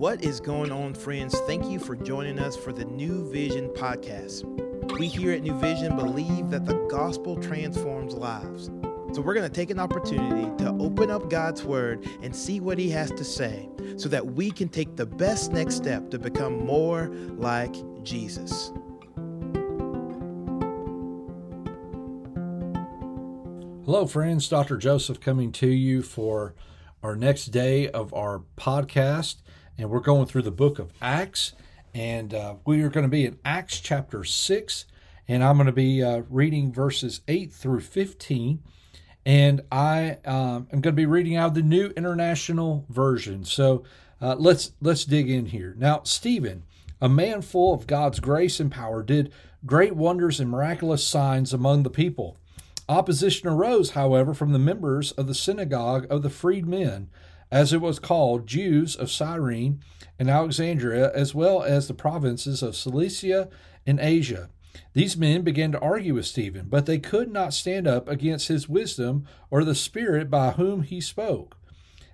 What is going on, friends? Thank you for joining us for the New Vision podcast. We here at New Vision believe that the gospel transforms lives. So we're going to take an opportunity to open up God's word and see what he has to say so that we can take the best next step to become more like Jesus. Hello, friends. Dr. Joseph coming to you for our next day of our podcast and we're going through the book of Acts, and uh, we are going to be in Acts chapter 6, and I'm going to be uh, reading verses 8 through 15. And I um, am going to be reading out the New International Version. So uh, let's let's dig in here. Now, Stephen, a man full of God's grace and power, did great wonders and miraculous signs among the people. Opposition arose, however, from the members of the synagogue of the freedmen as it was called, Jews of Cyrene and Alexandria, as well as the provinces of Cilicia and Asia. These men began to argue with Stephen, but they could not stand up against his wisdom or the Spirit by whom he spoke.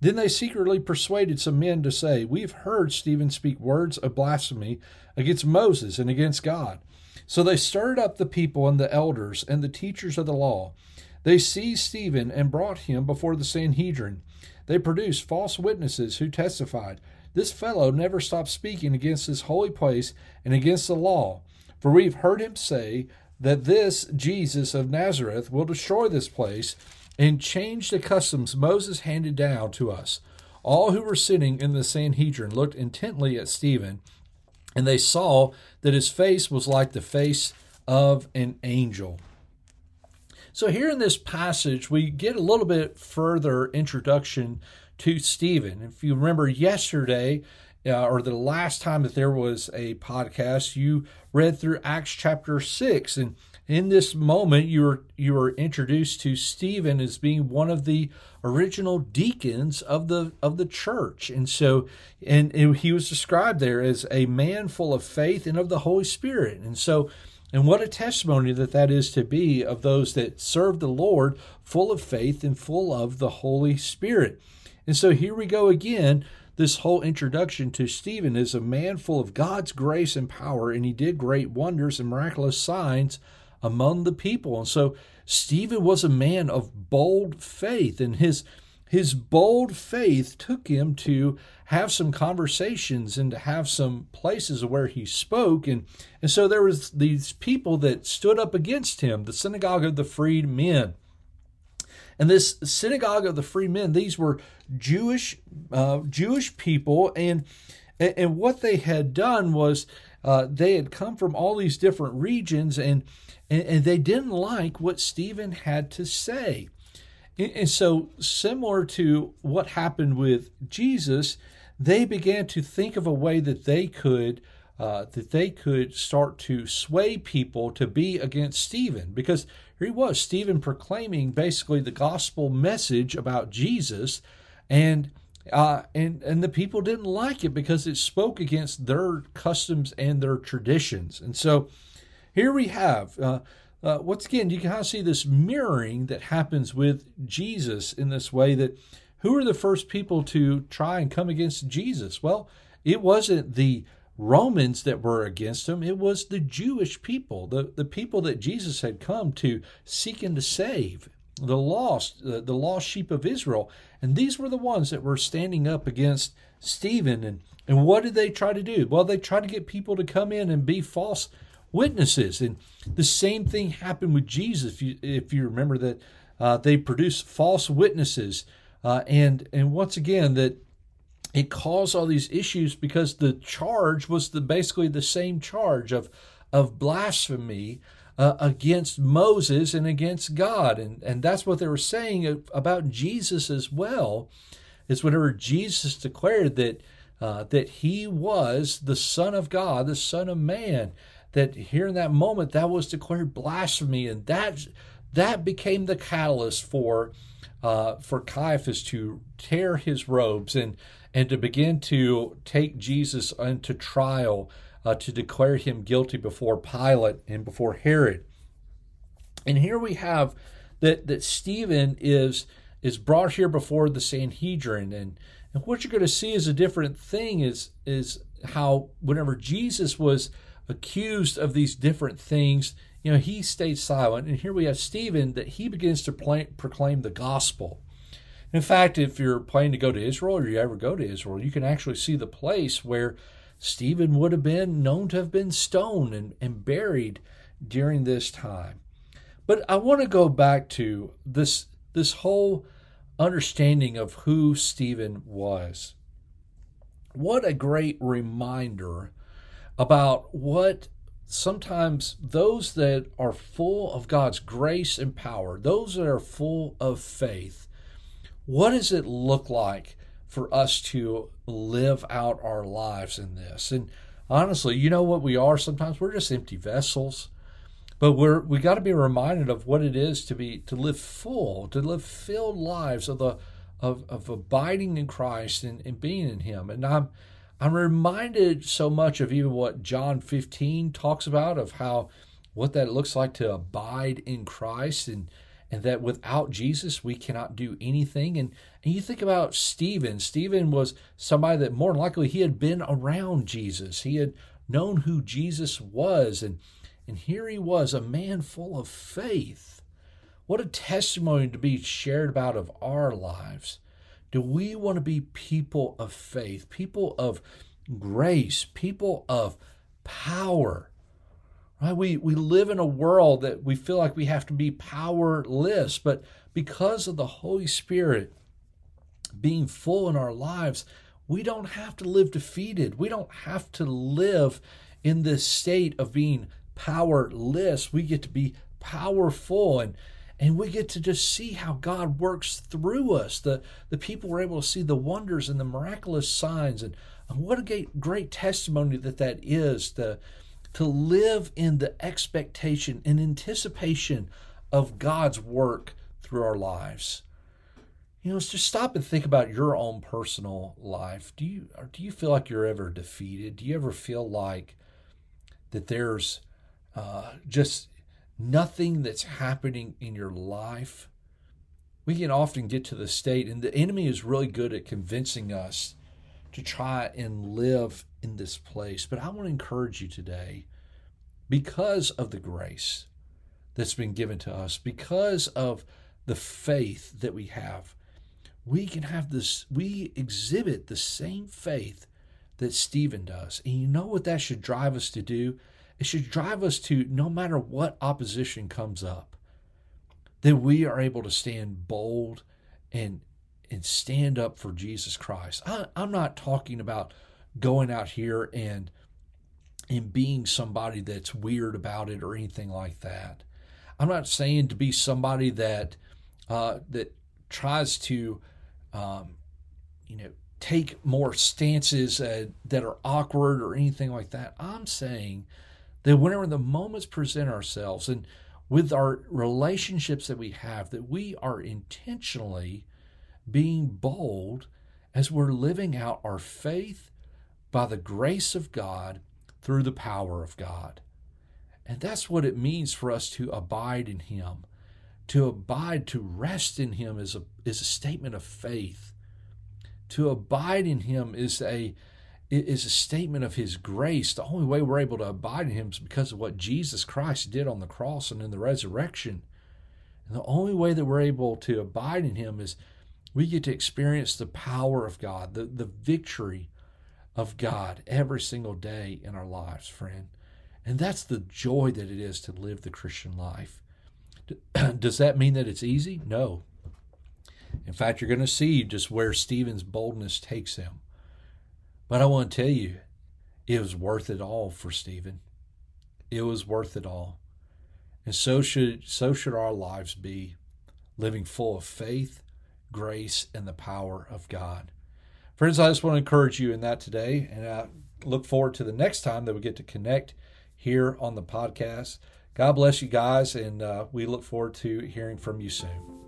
Then they secretly persuaded some men to say, We have heard Stephen speak words of blasphemy against Moses and against God. So they stirred up the people and the elders and the teachers of the law. They seized Stephen and brought him before the Sanhedrin. They produced false witnesses who testified, This fellow never stopped speaking against this holy place and against the law. For we've heard him say that this Jesus of Nazareth will destroy this place and change the customs Moses handed down to us. All who were sitting in the Sanhedrin looked intently at Stephen, and they saw that his face was like the face of an angel. So, here in this passage, we get a little bit further introduction to Stephen. If you remember yesterday, uh, or the last time that there was a podcast, you read through Acts chapter 6. And in this moment, you were, you were introduced to Stephen as being one of the original deacons of the, of the church. And so, and he was described there as a man full of faith and of the Holy Spirit. And so, and what a testimony that that is to be of those that serve the Lord full of faith and full of the Holy Spirit. And so here we go again. This whole introduction to Stephen is a man full of God's grace and power, and he did great wonders and miraculous signs among the people. And so Stephen was a man of bold faith, and his his bold faith took him to have some conversations and to have some places where he spoke. And and so there was these people that stood up against him the synagogue of the freed men. And this synagogue of the free men these were jewish uh, jewish people. And and what they had done was uh, they had come from all these different regions and, and and they didn't like what stephen had to say and so, similar to what happened with Jesus, they began to think of a way that they could uh, that they could start to sway people to be against Stephen, because here he was, Stephen proclaiming basically the gospel message about Jesus, and uh, and and the people didn't like it because it spoke against their customs and their traditions, and so here we have. Uh, uh, once again, you kind of see this mirroring that happens with Jesus in this way that who are the first people to try and come against Jesus? Well, it wasn't the Romans that were against him, it was the Jewish people, the, the people that Jesus had come to seek and to save, the lost, the, the lost sheep of Israel. And these were the ones that were standing up against Stephen. And, and what did they try to do? Well, they tried to get people to come in and be false witnesses. And the same thing happened with Jesus. If you, if you remember that uh, they produced false witnesses, uh, and and once again that it caused all these issues because the charge was the basically the same charge of of blasphemy. Uh, against Moses and against God. And, and that's what they were saying about Jesus as well, is whenever Jesus declared that, uh, that he was the Son of God, the Son of Man, that here in that moment that was declared blasphemy, and that that became the catalyst for uh, for Caiaphas to tear his robes and and to begin to take Jesus into trial uh, to declare him guilty before Pilate and before Herod. And here we have that that Stephen is is brought here before the Sanhedrin, and and what you're going to see is a different thing. Is is how whenever Jesus was accused of these different things, you know, he stayed silent. And here we have Stephen that he begins to proclaim the gospel. In fact, if you're planning to go to Israel or you ever go to Israel, you can actually see the place where Stephen would have been known to have been stoned and, and buried during this time. But I want to go back to this this whole understanding of who Stephen was. What a great reminder about what sometimes those that are full of God's grace and power, those that are full of faith, what does it look like for us to live out our lives in this? And honestly, you know what we are sometimes? We're just empty vessels. But we're we got to be reminded of what it is to be to live full, to live filled lives of the of, of abiding in Christ and, and being in Him. And I'm I'm reminded so much of even what John 15 talks about of how what that looks like to abide in Christ and and that without Jesus we cannot do anything. And and you think about Stephen. Stephen was somebody that more than likely he had been around Jesus. He had known who Jesus was and and here he was, a man full of faith. What a testimony to be shared about of our lives. Do we want to be people of faith, people of grace, people of power? Right? We, we live in a world that we feel like we have to be powerless, but because of the Holy Spirit being full in our lives, we don't have to live defeated. We don't have to live in this state of being powerless. We get to be powerful and and we get to just see how God works through us. The the people were able to see the wonders and the miraculous signs and, and what a great, great testimony that that is to to live in the expectation and anticipation of God's work through our lives. You know, just stop and think about your own personal life. Do you do you feel like you're ever defeated? Do you ever feel like that there's uh, just nothing that's happening in your life, we can often get to the state, and the enemy is really good at convincing us to try and live in this place. But I want to encourage you today, because of the grace that's been given to us, because of the faith that we have, we can have this, we exhibit the same faith that Stephen does. And you know what that should drive us to do? It should drive us to no matter what opposition comes up, that we are able to stand bold and and stand up for Jesus Christ. I, I'm not talking about going out here and and being somebody that's weird about it or anything like that. I'm not saying to be somebody that uh, that tries to, um, you know, take more stances uh, that are awkward or anything like that. I'm saying that whenever the moments present ourselves and with our relationships that we have, that we are intentionally being bold as we're living out our faith by the grace of God through the power of God. And that's what it means for us to abide in Him. To abide, to rest in Him is a, is a statement of faith. To abide in Him is a is a statement of his grace. The only way we're able to abide in him is because of what Jesus Christ did on the cross and in the resurrection. And the only way that we're able to abide in him is we get to experience the power of God, the, the victory of God every single day in our lives, friend. And that's the joy that it is to live the Christian life. Does that mean that it's easy? No. In fact, you're going to see just where Stephen's boldness takes him. But I want to tell you, it was worth it all for Stephen. It was worth it all. And so should so should our lives be, living full of faith, grace, and the power of God. Friends, I just want to encourage you in that today, and I look forward to the next time that we get to connect here on the podcast. God bless you guys, and uh, we look forward to hearing from you soon.